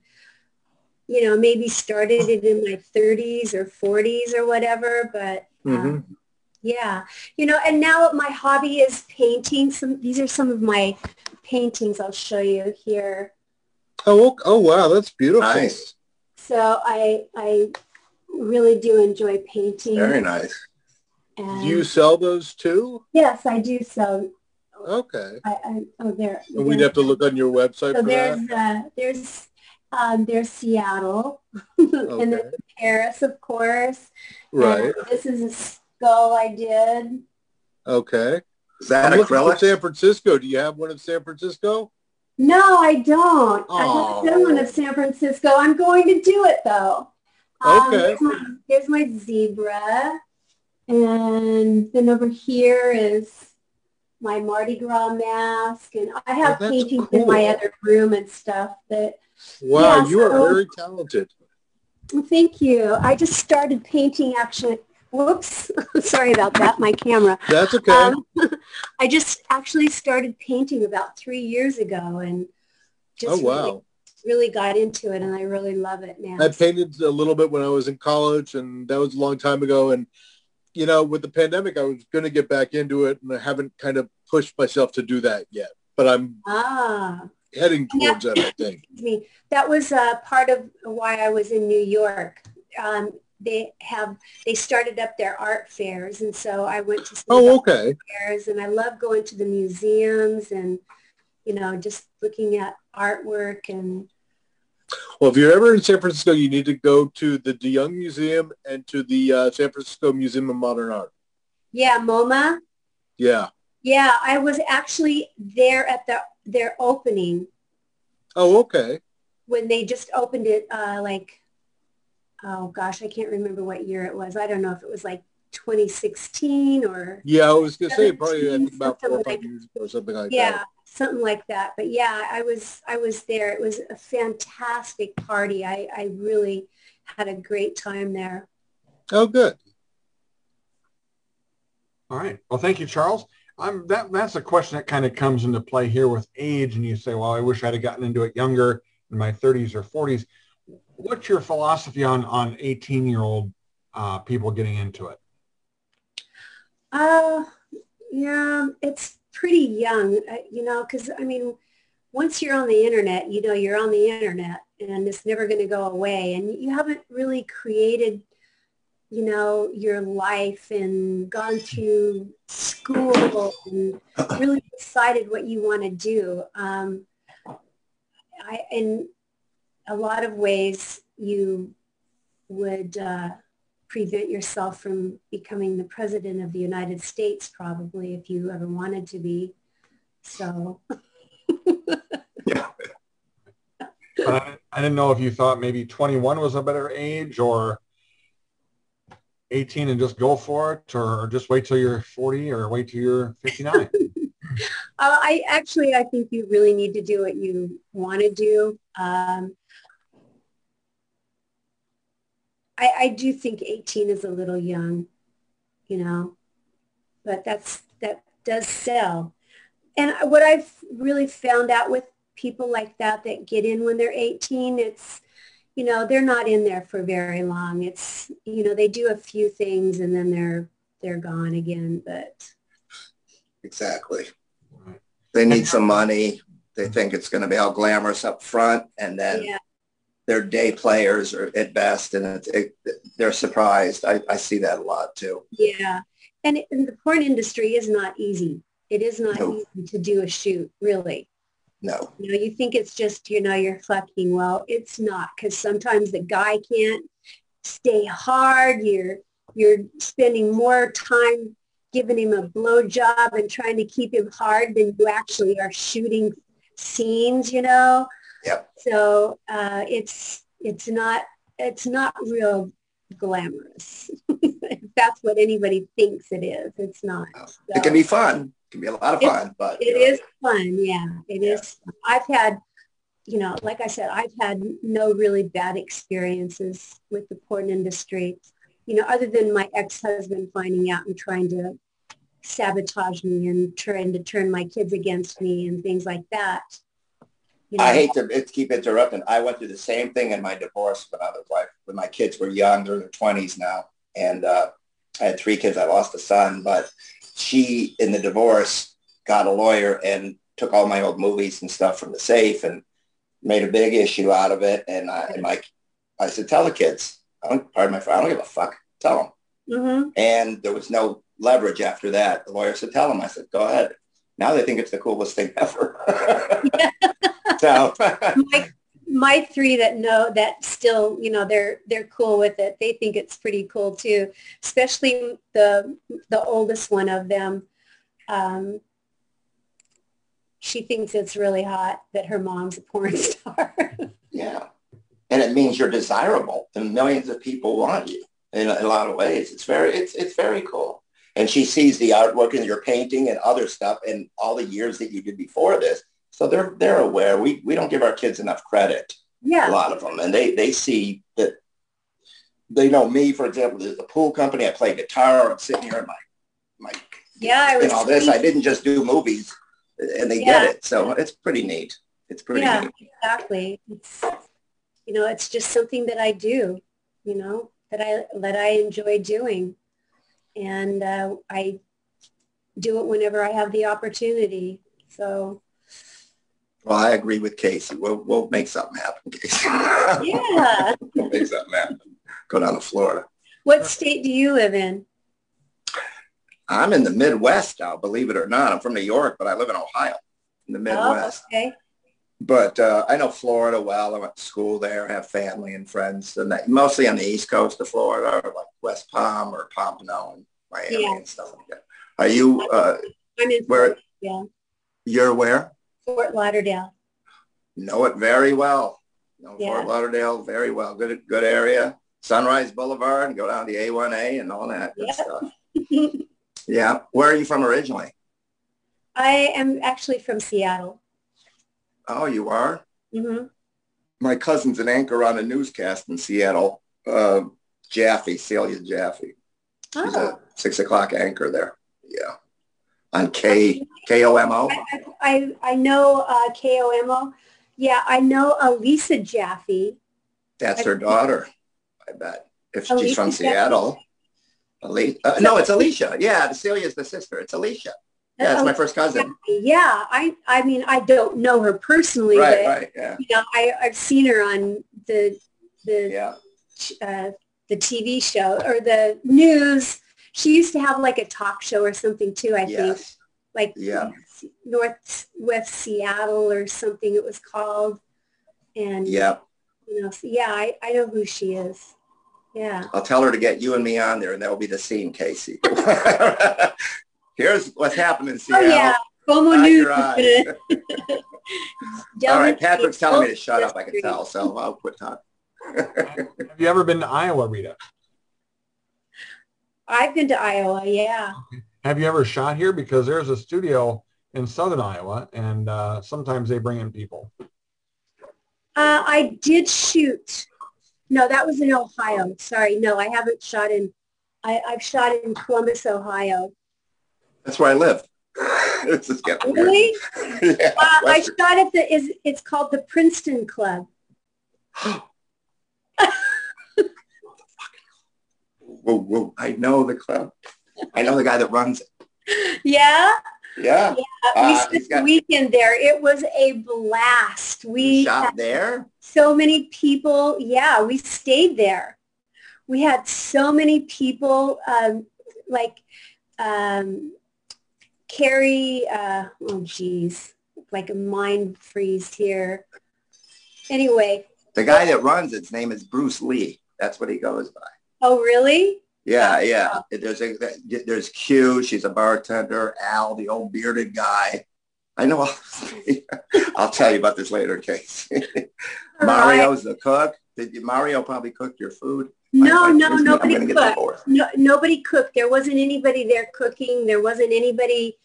you know, maybe started it in my 30s or 40s or whatever. But um, mm-hmm. yeah, you know, and now my hobby is painting. Some these are some of my paintings. I'll show you here. Oh, oh wow, that's beautiful. Nice. So I I really do enjoy painting. Very nice. And do you sell those too? Yes, I do sell Okay. I, I, oh, there. And we'd have to look on your website so for there's, that? Uh, there's, um, there's Seattle, okay. and then Paris, of course. Right. And this is a skull I did. Okay. Is that I'm acrylic? San Francisco. Do you have one in San Francisco? No, I don't. Oh. I haven't done one of San Francisco. I'm going to do it though. Um, okay. There's my, there's my zebra. And then over here is my Mardi Gras mask, and I have oh, paintings cool. in my other room and stuff. That wow, yeah, you so, are very talented. Thank you. I just started painting actually Whoops, sorry about that, my camera. That's okay. Um, I just actually started painting about three years ago and oh wow. really, really got into it and I really love it now. I painted a little bit when I was in college, and that was a long time ago. And you know, with the pandemic, I was going to get back into it, and I haven't kind of pushed myself to do that yet. But I'm ah, heading towards that. I think. excuse me. That was uh, part of why I was in New York. Um, they have, they started up their art fairs and so I went to Oh, okay. fairs and I love going to the museums and, you know, just looking at artwork and Well, if you're ever in San Francisco, you need to go to the DeYoung Museum and to the uh, San Francisco Museum of Modern Art. yeah, MoMA. Yeah. Yeah, I was actually there at the their opening Oh, okay. when they just opened it uh, like oh gosh, I can't remember what year it was. I don't know if it was like 2016 or Yeah, I was gonna say probably I think about four or something five years ago or something like yeah, that. Yeah, something like that. But yeah, I was I was there. It was a fantastic party. I I really had a great time there. Oh, good. All right. Well, thank you, Charles. I'm that that's a question that kind of comes into play here with age, and you say, "Well, I wish I'd have gotten into it younger, in my 30s or 40s." What's your philosophy on on 18 year old uh, people getting into it? Uh, yeah, it's pretty young, uh, you know, because I mean, once you're on the internet, you know, you're on the internet and it's never going to go away. And you haven't really created, you know, your life and gone through school and really decided what you want to do. Um, I, in a lot of ways, you would uh, prevent yourself from becoming the president of the United States, probably, if you ever wanted to be. So, But I, I didn't know if you thought maybe 21 was a better age, or 18 and just go for it, or just wait till you're 40, or wait till you're 59. uh, I actually, I think you really need to do what you want to do. Um, I, I do think 18 is a little young, you know, but that's that does sell. And what I've really found out with people like that that get in when they're 18, it's, you know, they're not in there for very long. It's, you know, they do a few things and then they're they're gone again. But Exactly. They need some money. They think it's going to be all glamorous up front, and then yeah, they're day players or at best, and it, it, they're surprised. I, I see that a lot too. yeah. And, and the porn industry is not easy. It is not No. easy to do a shoot, really. No. You know, you think it's just, you know, you're fucking. Well, it's not because sometimes the guy can't stay hard. You're, you're spending more time giving him a blow job and trying to keep him hard than you actually are shooting scenes, you know? Yep. So uh, it's, it's not, it's not real glamorous. if that's what anybody thinks it is. It's not. It can be fun. It can be a lot of fun, but It you know, is fun, yeah. It is. I've had, you know, like I said, I've had no really bad experiences with the porn industry. You know, other than my ex-husband finding out and trying to sabotage me and trying to turn my kids against me and things like that. You know, I hate to keep interrupting. I went through the same thing in my divorce when I was like, when my kids were young, they're in their twenties now. And uh, I had three kids. I lost a son, but she in the divorce got a lawyer and took all my old movies and stuff from the safe and made a big issue out of it. And I, and my, I said, tell the kids, I don't, pardon my, I don't give a fuck. Tell them. Mhm. And there was no leverage after that. The lawyer said, tell them. I said, go ahead. Now they think it's the coolest thing ever. so my, my three that know that still, you know, they're they're cool with it. They think it's pretty cool too, especially the the oldest one of them. Um, she thinks it's really hot that her mom's a porn star. Yeah. And it means you're desirable and millions of people want you in a, in a lot of ways. It's very, it's, it's very cool. And she sees the artwork and your painting and other stuff and all the years that you did before this. So they're, they're aware. We, we don't give our kids enough credit, Yeah. a lot of them. And they, they see that they know me, for example, there's the pool company. I play guitar. I'm sitting here in my, my, Yeah, I and was all this. I didn't just do movies and they Yeah. get it. So it's pretty neat. It's pretty Yeah. neat. exactly. It's, you know, it's just something that I do, you know, that I, that I enjoy doing. And uh, I do it whenever I have the opportunity. So, Well, I agree with Casey. We'll, we'll make something happen, Casey. yeah. we'll make something happen. Go down to Florida. What state do you live in? I'm in the Midwest now, believe it or not. I'm from New York, but I live in Ohio, in the Midwest. Oh, okay. But uh, I know Florida well. I went to school there, have family and friends, and that, mostly on the east coast of Florida, or like West Palm or Pompano and Miami Yeah. and stuff like that. Are you, uh, I'm in where, yeah, you're where? Fort Lauderdale. Know it very well. Know Yeah. Fort Lauderdale very well. Good, good area. Sunrise Boulevard and go down to A1A and all that good Yeah. stuff. Yeah. Where are you from originally? I am actually from Seattle. Oh, you are? hmm My cousin's an anchor on a newscast in Seattle. Uh, Jaffe, Celia Jaffe. She's Oh, a six o'clock anchor there. Yeah. On K K O M O. I, I, I know uh, KOMO. Yeah, I know Elisa Jaffe. That's her daughter, I bet. If she's Alicia from Jaffe? Seattle. Ali- uh, no, it's Alicia. Yeah, Celia's the sister. It's Alicia. Yeah, it's my first cousin. Yeah, I, I mean, I don't know her personally, Right, but right. Yeah, you know, I, I've seen her on the, the, yeah. uh, the TV show or the news. She used to have like a talk show or something too, I think, like Yeah. Northwest Seattle or something it was called. And, Yeah. you know, so yeah, I, I know who she is. Yeah. I'll tell her to get you and me on there, and that will be the scene, Casey. Here's what's happening in Oh yeah, Como Hide News. your is eyes. gonna- All right, Patrick's telling me to shut up. I can tell, so I'll quit talking. Have you ever been to Iowa, Rita? I've been to Iowa. Yeah. Have you ever shot here? Because there's a studio in southern Iowa, and uh, sometimes they bring in people. Uh, I did shoot. No, that was in Ohio. Sorry, no, I haven't shot in. I, I've shot in Columbus, Ohio. That's where I live. this is getting weird. Really? yeah, Uh, I shot at the. Is it's called the Princeton Club. whoa, whoa. I know the club. I know the guy that runs it. Yeah. Yeah. Uh, we Uh, spent the got- weekend there. It was a blast. We shot there? so many people. Yeah, we stayed there. We had so many people, um, like um, Carrie. Uh, oh, geez, like a mind freeze here. Anyway, The guy that runs its name is Bruce Lee. That's what he goes by. oh really? Yeah, yeah. There's a there's Q. She's a bartender. Al, the old bearded guy. I know. I'll, I'll tell you about this later, Case. Mario's the cook. Did you, Mario probably cooked your food? No, I- I- no, nobody cooked. No, nobody cooked. There wasn't anybody there cooking. There wasn't anybody.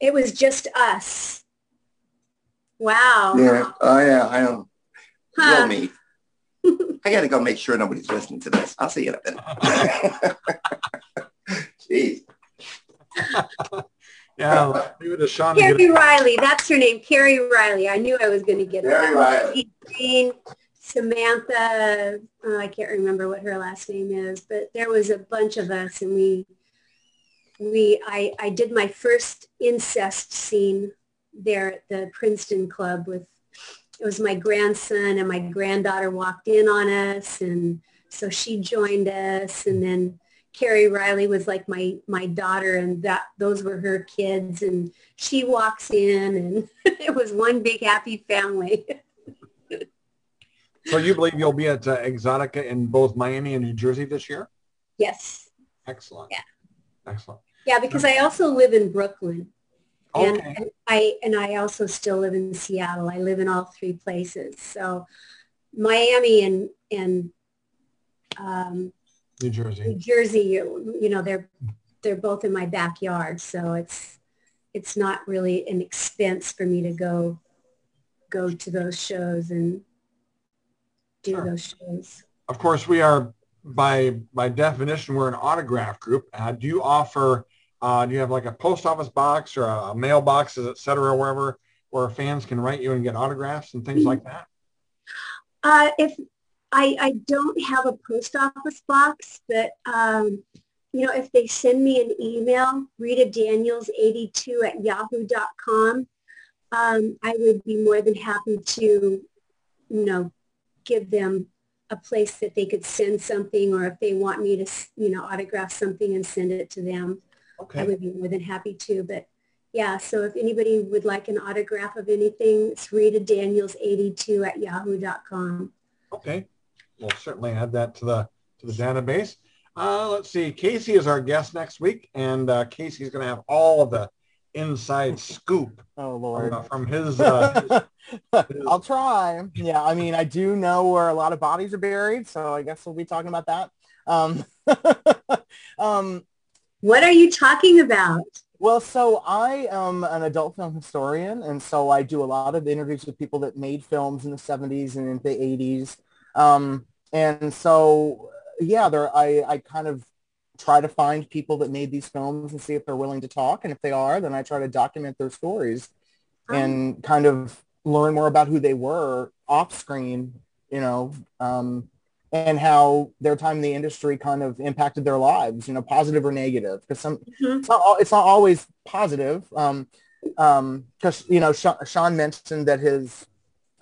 It was just us. Wow. Yeah. Oh yeah. I know. Huh. Real meat. I got to go make sure nobody's listening to this. I'll see you in a minute. Jeez. Yeah, leave it to Sean to get Carrie Riley, that's her name, Carrie Riley. I knew I was going to get Carrie it. Riley. Green, Samantha, oh, I can't remember what her last name is, but there was a bunch of us and we, we, I, I did my first incest scene there at the Princeton Club with, it was my grandson and my granddaughter walked in on us and so she joined us and then Carrie Riley was like my my daughter and that those were her kids and she walks in and it was one big happy family. So you believe you'll be at uh, Exxxotica in both Miami and New Jersey this year? yes. Excellent. Yeah. Excellent. Yeah, because I also live in Brooklyn. And, Okay. and I and I also still live in Seattle. I live in all three places. So Miami and and um, New New Jersey. Jersey, you, you know, they're they're both in my backyard, so it's it's not really an expense for me to go go to those shows and do Sure. those shows. Of course, we are by by definition, we're an autograph group. Uh, do you offer? Uh, do you have like a post office box or a, mailboxes, et cetera, wherever where fans can write you and get autographs and things like that? Uh, if I, I don't have a post office box, but um, you know, if they send me an email, Rita Daniels 82 at yahoo.com, um, I would be more than happy to, you know, give them a place that they could send something or if they want me to, you know, autograph something and send it to them, Okay. I would be more than happy to. But yeah, so if anybody would like an autograph of anything, it's Rita Daniels 82 at yahoo.com. Okay. We'll certainly add that to the to the database. Uh, let's see. Casey is our guest next week, and uh, Casey's going to have all of the inside scoop Oh from, Lord. uh, from his. Uh, his- I'll try. Yeah, I mean, I do know where a lot of bodies are buried, so I guess we'll be talking about that. Um, um, What are you talking about? well, so I am an adult film historian, and so I do a lot of interviews with people that made films in the 70s and in the 80s. Um, and so, yeah, there, I, I kind of try to find people that made these films and see if they're willing to talk. And if they are, then I try to document their stories and kind of learn more about who they were off screen, you know, um, and how their time in the industry kind of impacted their lives, you know, positive or negative. Because some, Mhm. it's not, it's not always positive. Um, um, because you know, Sean, Sean mentioned that his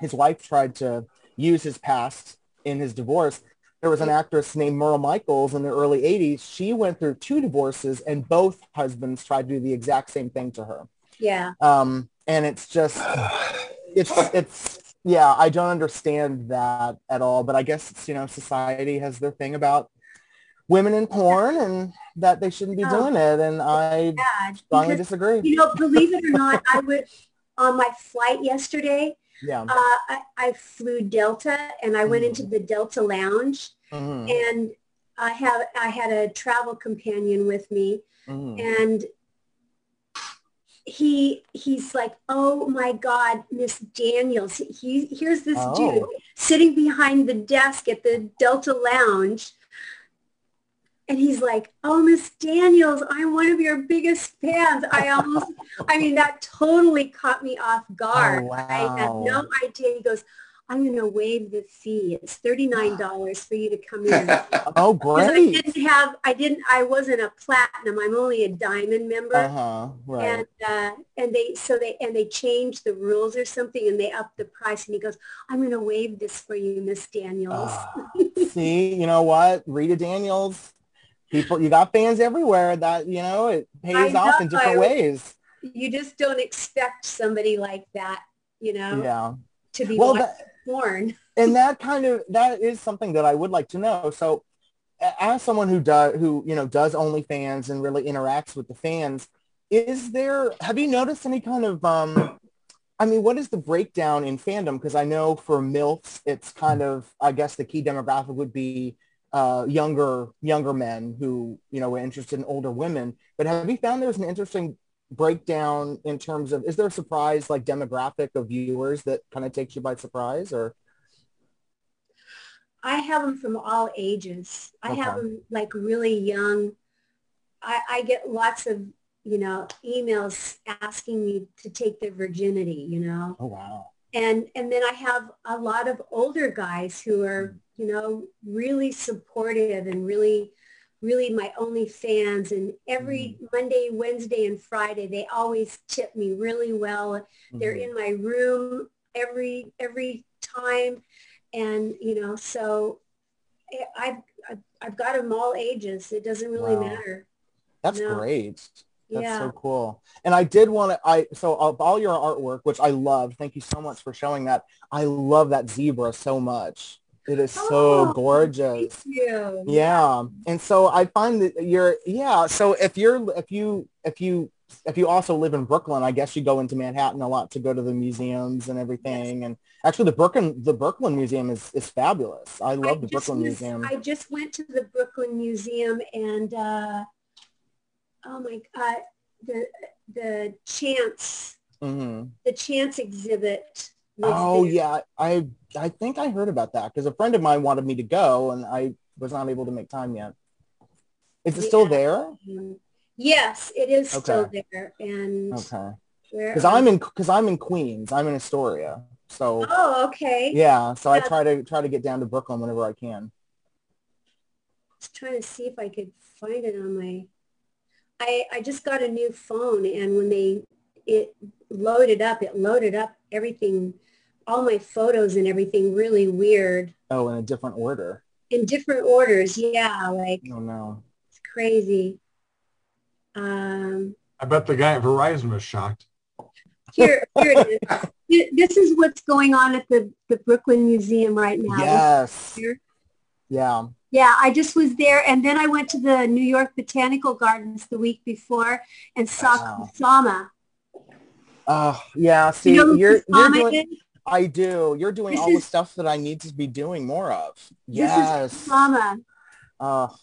his wife tried to use his past in his divorce. There was an actress named Merle Michaels in the early 80s. She went through two divorces and both husbands tried to do the exact same thing to her Yeah. um, and it's just it's it's yeah i don't understand that at all but i guess it's you know society has their thing about women in porn and that they shouldn't be Oh. doing it and i Bad. strongly Because, disagree you know, believe it or not, I would, on my flight yesterday, yeah uh, I, I flew Delta and I went into the Delta lounge Mhm, and I have, I had a travel companion with me mhm. and he he's like oh my god miss daniels he here's this oh. dude Oh. sitting behind the desk at the delta lounge. And he's like oh miss daniels i'm one of your biggest fans. I almost i mean that totally caught me off guard. Oh, i had oh, no idea. He goes i'm going to waive the fee it's $39 for you to come in oh because I didn't have, I didn't, I wasn't a platinum. I'm only a diamond member. uh-huh right And uh, and they so they and they changed the rules or something and they upped the price and he goes, I'm going to waive this for you, Miss Daniels. Ah, see you know what rita daniels people you got fans everywhere that you know it pays I off in different I- ways you just don't expect somebody like that, you know, yeah to be Well, that- porn. and that kind of that is something that I would like to know. So, as someone who does who you know does OnlyFans and really interacts with the fans, is there have you noticed any kind of um, I mean, what is the breakdown in fandom? Because I know for milfs, it's kind of I guess the key demographic would be uh, younger younger men who you know were interested in older women. But have you found there's an interesting breakdown in terms of is there a surprise like demographic of viewers that kind of takes you by surprise or I have them from all ages. I have them like really young. I, I get lots of, you know, emails asking me to take their virginity, you know. oh wow and and then I have a lot of older guys who are hmm. you know really supportive and really really my only fans and every Monday Wednesday and Friday they always tip me really well they're Mhm. in my room every every time and you know so I've I've, I've got them all ages it doesn't really Wow. matter That's No. great. That's yeah so cool. And I did want to, I, so of all your artwork, which I love, thank you so much for showing that. I love that zebra so much. It is so Oh, gorgeous. thank you Yeah. And so I find that you're, yeah. So if you're, if you, if you, if you also live in Brooklyn, I guess you go into Manhattan a lot to go to the museums and everything. And actually the Brooklyn, the Brooklyn Museum is, is fabulous. I love the Brooklyn was- Museum. I just went to the Brooklyn Museum and uh, oh my god, the the chance hmm the chance exhibit. Oh there. yeah, I I think I heard about that because a friend of mine wanted me to go, and I was not able to make time yet. Is it still there? Yes, it is still there. And Okay. Because I'm in because I'm in Queens. I'm in Astoria. So Oh, okay. yeah. So I try to try to get down to Brooklyn whenever I can. Just trying to see if I could find it on my. I I just got a new phone, and when they it loaded up, it loaded up everything, all my photos and everything, really weird Oh, in a different order. in different orders. Yeah, like Oh no. it's crazy. Um, I bet the guy at Verizon was shocked. here here it is. This is what's going on at the the Brooklyn Museum right now. Yes. Here. Yeah. Yeah, I just was there, and then I went to the New York Botanical Gardens the week before and saw Wow. Kusama. Oh yeah. See, you know you're, you're Kusama doing. Is? I do. You're doing This all the stuff that I need to be doing more of. This Yes. is Kusama. Oh,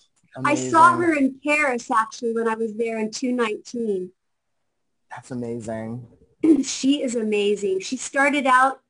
I saw her in Paris actually when I was there in 2019. That's amazing. she is amazing. She started out,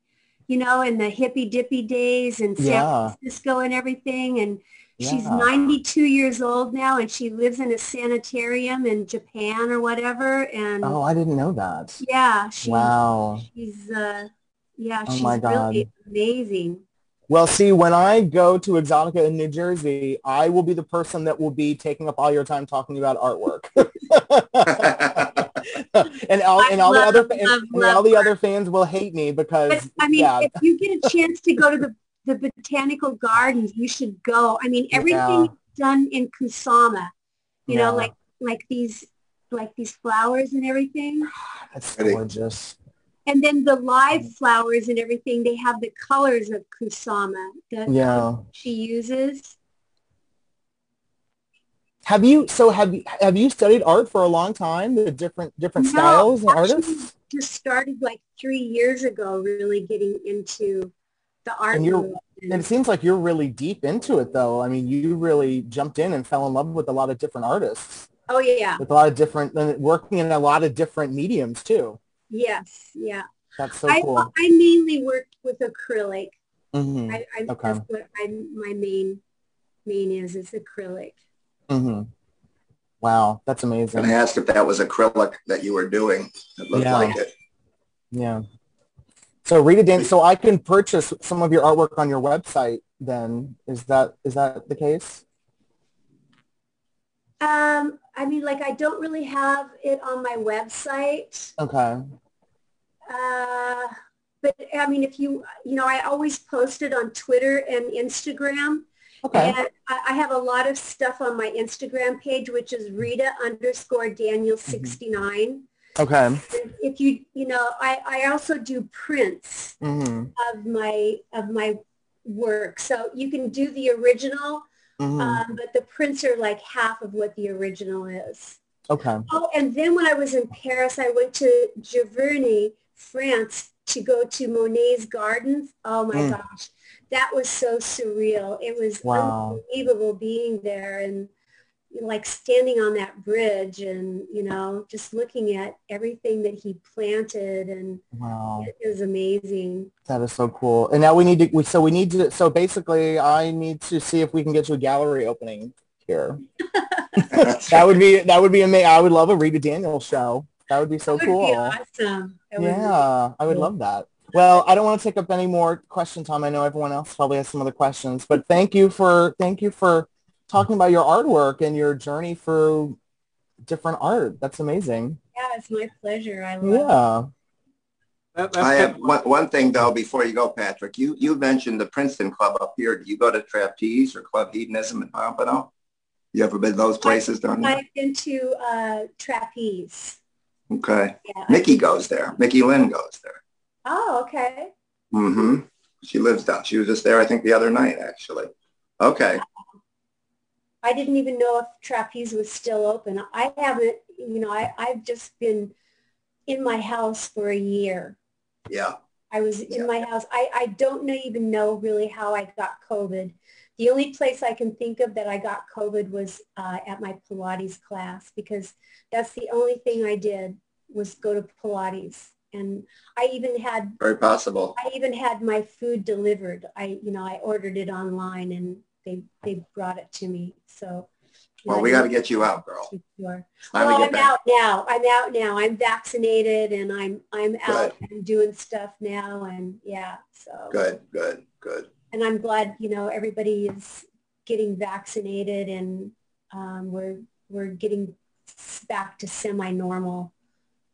you know, in the hippy dippy days in San Yeah. Francisco and everything, and she's Yeah. 92 years old now, and she lives in a sanitarium in Japan or whatever. And Oh, I didn't know that. yeah, she, Wow. she's uh, yeah, Oh she's my really amazing. Well, see, when I go to Exxxotica in New Jersey, I will be the person that will be taking up all your time talking about artwork. and all I and all the love, other love, and, and love all the other fans will hate me because But I mean, yeah, if you get a chance to go to the, the botanical gardens, you should go. I mean, everything Yeah. is done in Kusama, you Yeah. know, like like these like these flowers and everything. it's Pretty. gorgeous. And then the live mm. flowers and everything, they have the colors of Kusama that um, Yeah. she uses. Have you so have you have you studied art for a long time? The different different No, styles and artists? Just started like three years ago, really getting into the art. And you're- And it seems like you're really deep into it though. I mean, you really jumped in and fell in love with a lot of different artists. oh yeah, With a lot of different and working in a lot of different mediums too. Yes, yeah. That's so I, cool. I mainly work with acrylic. hmm I, I Okay. that's what I my main main is is acrylic. hmm Wow, that's amazing. And I amazing. asked if that was acrylic that you were doing. It looked Yeah. like it. Yeah. So Rita Dan, so I can purchase some of your artwork on your website then. Is that is that the case? Um, I mean, like I don't really have it on my website. Okay. Uh, but I mean, if you you know, I always post it on Twitter and Instagram. Okay. And I, I have a lot of stuff on my Instagram page, which is Rita underscore Daniel 69. Okay. And if you, you know, I, I also do prints hmm of my, of my work. So you can do the original, hmm um, but the prints are like half of what the original is. okay. Oh, and then when I was in Paris, I went to Giverny, France, to go to Monet's gardens. Oh my Mm. gosh, that was so surreal. It was Wow. unbelievable being there and like standing on that bridge and you know just looking at everything that he planted and Wow. it was amazing. That is so cool. And now we need to, we, so we need to, so basically I need to see if we can get you a gallery opening here. That would be, that would be amazing. I would love a Rita Daniels show. That would be so That would be cool. awesome. That would be- Yeah, I would cool. love that. Well, I don't want to take up any more question time. I know everyone else probably has some other questions, but thank you for thank you for talking about your artwork and your journey through different art. That's amazing. yeah, it's my pleasure. I love. Yeah. That, I have one, one thing though, before you go, Patrick, you, you mentioned the Princeton Club up here. Do you go to Trapeze or Club Hedonism in Pompano? You ever been to those places down there? I've been to uh, trapeze. Okay. Yeah. Mickey goes there. Mickey Lynn goes there. Oh, okay. Mm-hmm. She lives down. She was just there, I think, the other night, actually. Okay. I didn't even know if trapeze was still open. I haven't, you know, I, I've just been in my house for a year. Yeah. I was Yeah. in my house. I, I don't know, even know really how I got COVID. The only place I can think of that I got COVID was uh, at my Pilates class because that's the only thing I did was go to Pilates. And I even had Very possible. I even had my food delivered. I, you know, I ordered it online and they they brought it to me. So. Well, we got to get you out, girl. Sure. Well, I'm back. out now. I'm out now. I'm vaccinated and I'm I'm out Good. and doing stuff now and yeah. So Good, good, good. and I'm glad you know everybody is getting vaccinated and um, we're we're getting back to semi-normal,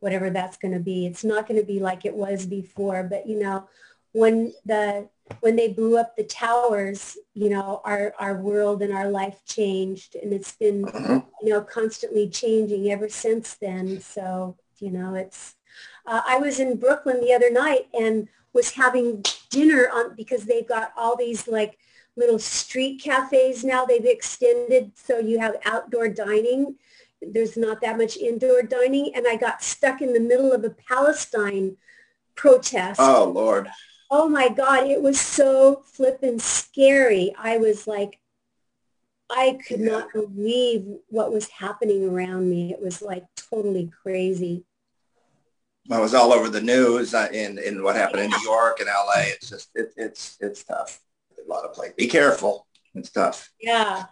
whatever that's going to be. It's not going to be like it was before, but you know, when the when they blew up the towers, you know, our our world and our life changed, and it's been Mhm. you know constantly changing ever since then. So you know, it's. Uh, I was in Brooklyn the other night and was having dinner on because they've got all these like little street cafes now. They've extended so you have outdoor dining. There's not that much indoor dining, and I got stuck in the middle of a Palestine protest. Oh, Lord. Oh my God, it was so flippin' scary. I was like, I could Yeah. not believe what was happening around me. It was like totally crazy. I was all over the news uh, in, in what happened in New York and LA. It's just, it, it's, it's tough. A lot of play. Be careful. It's tough. Yeah.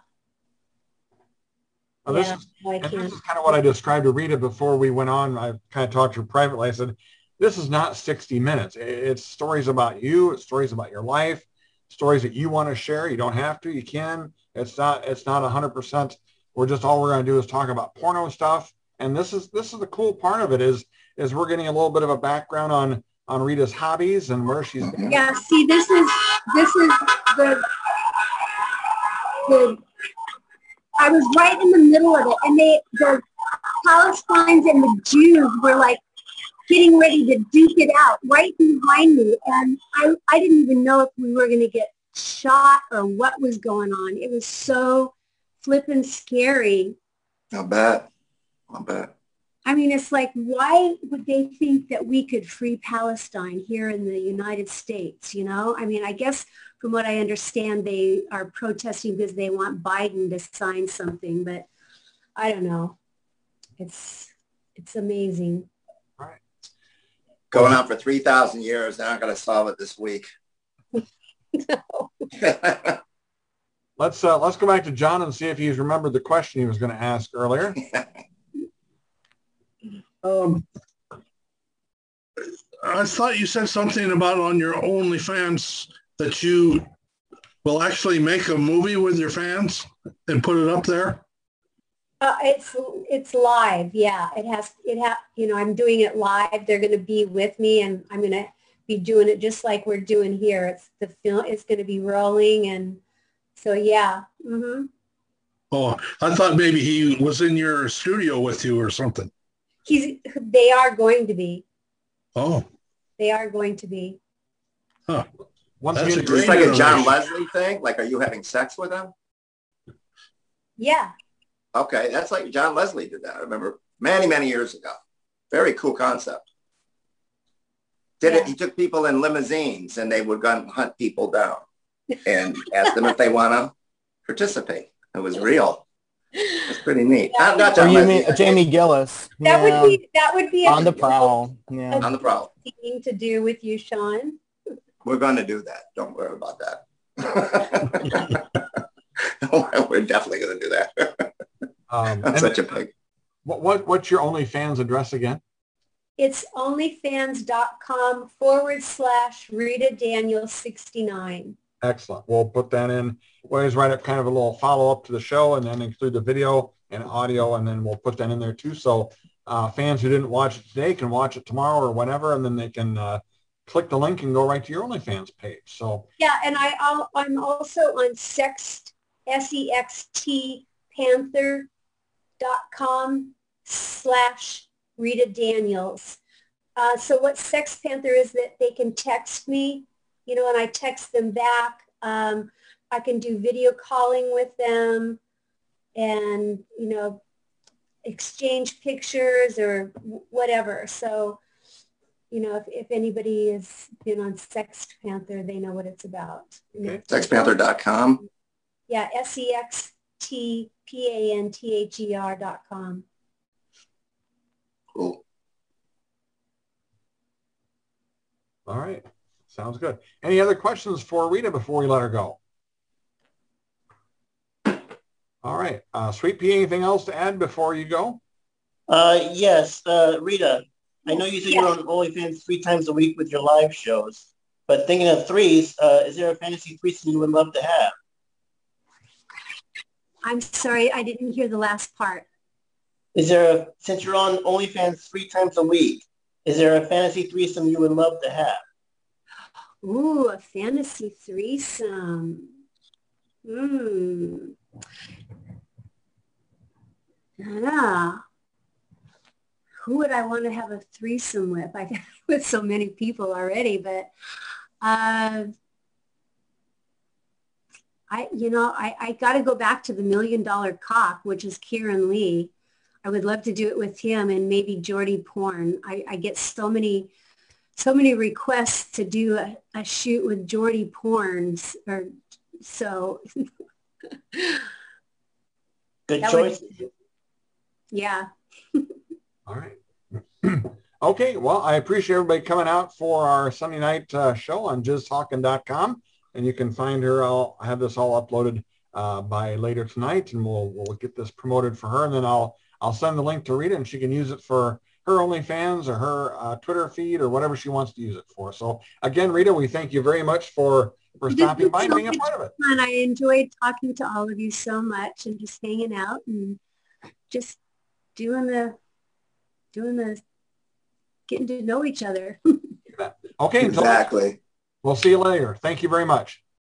Now, this yeah, is And this is kind of what I described to Rita before we went on. I kind of talked to her privately. I said, this is not 60 minutes. It's stories about you. It's stories about your life, stories that you want to share. You don't have to. You can. It's not, it's not 100%. We're just, all we're going to do is talk about porno stuff. And this is, this is the cool part of it is, is we're getting a little bit of a background on, on Rita's hobbies and where she's been. Yeah, see, this is, this is the, the, I was right in the middle of it and they, the Palestinians and the Jews were like getting ready to duke it out right behind me. And I, I didn't even know if we were going to get shot or what was going on. It was so flippin' scary. I'll bet. I'll bet. I mean, it's like, why would they think that we could free Palestine here in the United States? You know, I mean, I guess from what I understand, they are protesting because they want Biden to sign something, but I don't know. It's, it's amazing. Going on for 3,000 years. They're not going to solve it this week. no. Let's, uh, let's go back to John and see if he's remembered the question he was going to ask earlier. Um, I thought you said something about on your OnlyFans that you will actually make a movie with your fans and put it up there. Uh, it's, it's live. Yeah, it has, it ha, you know, I'm doing it live. They're going to be with me and I'm going to be doing it just like we're doing here. It's the film, it's going to be rolling. And so, yeah. hmm Oh, I thought maybe he was in your studio with you or something. He's, they are going to be, Oh, they are going to be. Once That's again, a great like a John. Leslie thing? Like, are you having sex with him? Yeah. Okay, that's like John Leslie did that. I remember many, many years ago. Very cool concept. Did it? He took people in limousines and they would go and hunt people down and ask them if they want to participate. It was real. It's pretty neat. Not, not oh, John you Leslie. mean Jamie Gillis? That yeah, would be, that would be a on the prowl. Yeah. On the problem. thing to do with you, Sean. We're going to do that. Don't worry about that. We're definitely going to do that. um, I'm and such a pig. what, what, what's your OnlyFans address again? It's onlyfans.com forward slash Rita Daniel 69. Excellent. We'll put that in. We'll always write up kind of a little follow up to the show and then include the video and audio and then we'll put that in there too. So uh, fans who didn't watch it today can watch it tomorrow or whenever and then they can uh, click the link and go right to your OnlyFans page. So Yeah, and I, I'll, I'm also on Sext, S-E-X-T Panther.com slash Rita Daniels. Uh, so what Sex Panther is that they can text me, you know, and I text them back. Um, I can do video calling with them and, you know, exchange pictures or whatever. So, you know, if, if anybody has been on Sex Panther, they know what it's about. Okay. Sexpanther.com. Yeah, E S-E-X-T-P-A-N-T-H-E-R dot com. Cool. all right. Sounds good. Any other questions for Rita before we let her go? All right. Uh, Sweet Pea, anything else to add before you go? Uh, yes, uh, Rita, I know you said you're on OnlyFans three times a week with your live shows, but thinking of threes, uh, is there a fantasy threesome you would love to have? I'm sorry, I didn't hear the last part. Is there a, since you're on OnlyFans three times a week, is there a fantasy threesome you would love to have? Ooh, a fantasy threesome. Hmm. Yeah. Who would I want to have a threesome with? I got with so many people already, but uh, I, you know, I, I got to go back to the million dollar cock, which is Keiran Lee. I would love to do it with him and maybe Jordi Porn. I, I get so many, so many requests to do a, a shoot with Jordi Porns or so. Good choice. would- yeah. All right. okay. Well, I appreciate everybody coming out for our Sunday night uh, show on jizztalking.com. And you can find her. I'll have this all uploaded uh, by later tonight and we'll, we'll get this promoted for her. And then I'll, I'll send the link to Rita and she can use it for her OnlyFans or her uh, Twitter feed or whatever she wants to use it for. So again, Rita, we thank you very much for, for This stopping was by and so being a part of it. fun. I enjoyed talking to all of you so much and just hanging out and just doing the, doing the, getting to know each other. Okay. Until Exactly. We'll see you later. Thank you very much.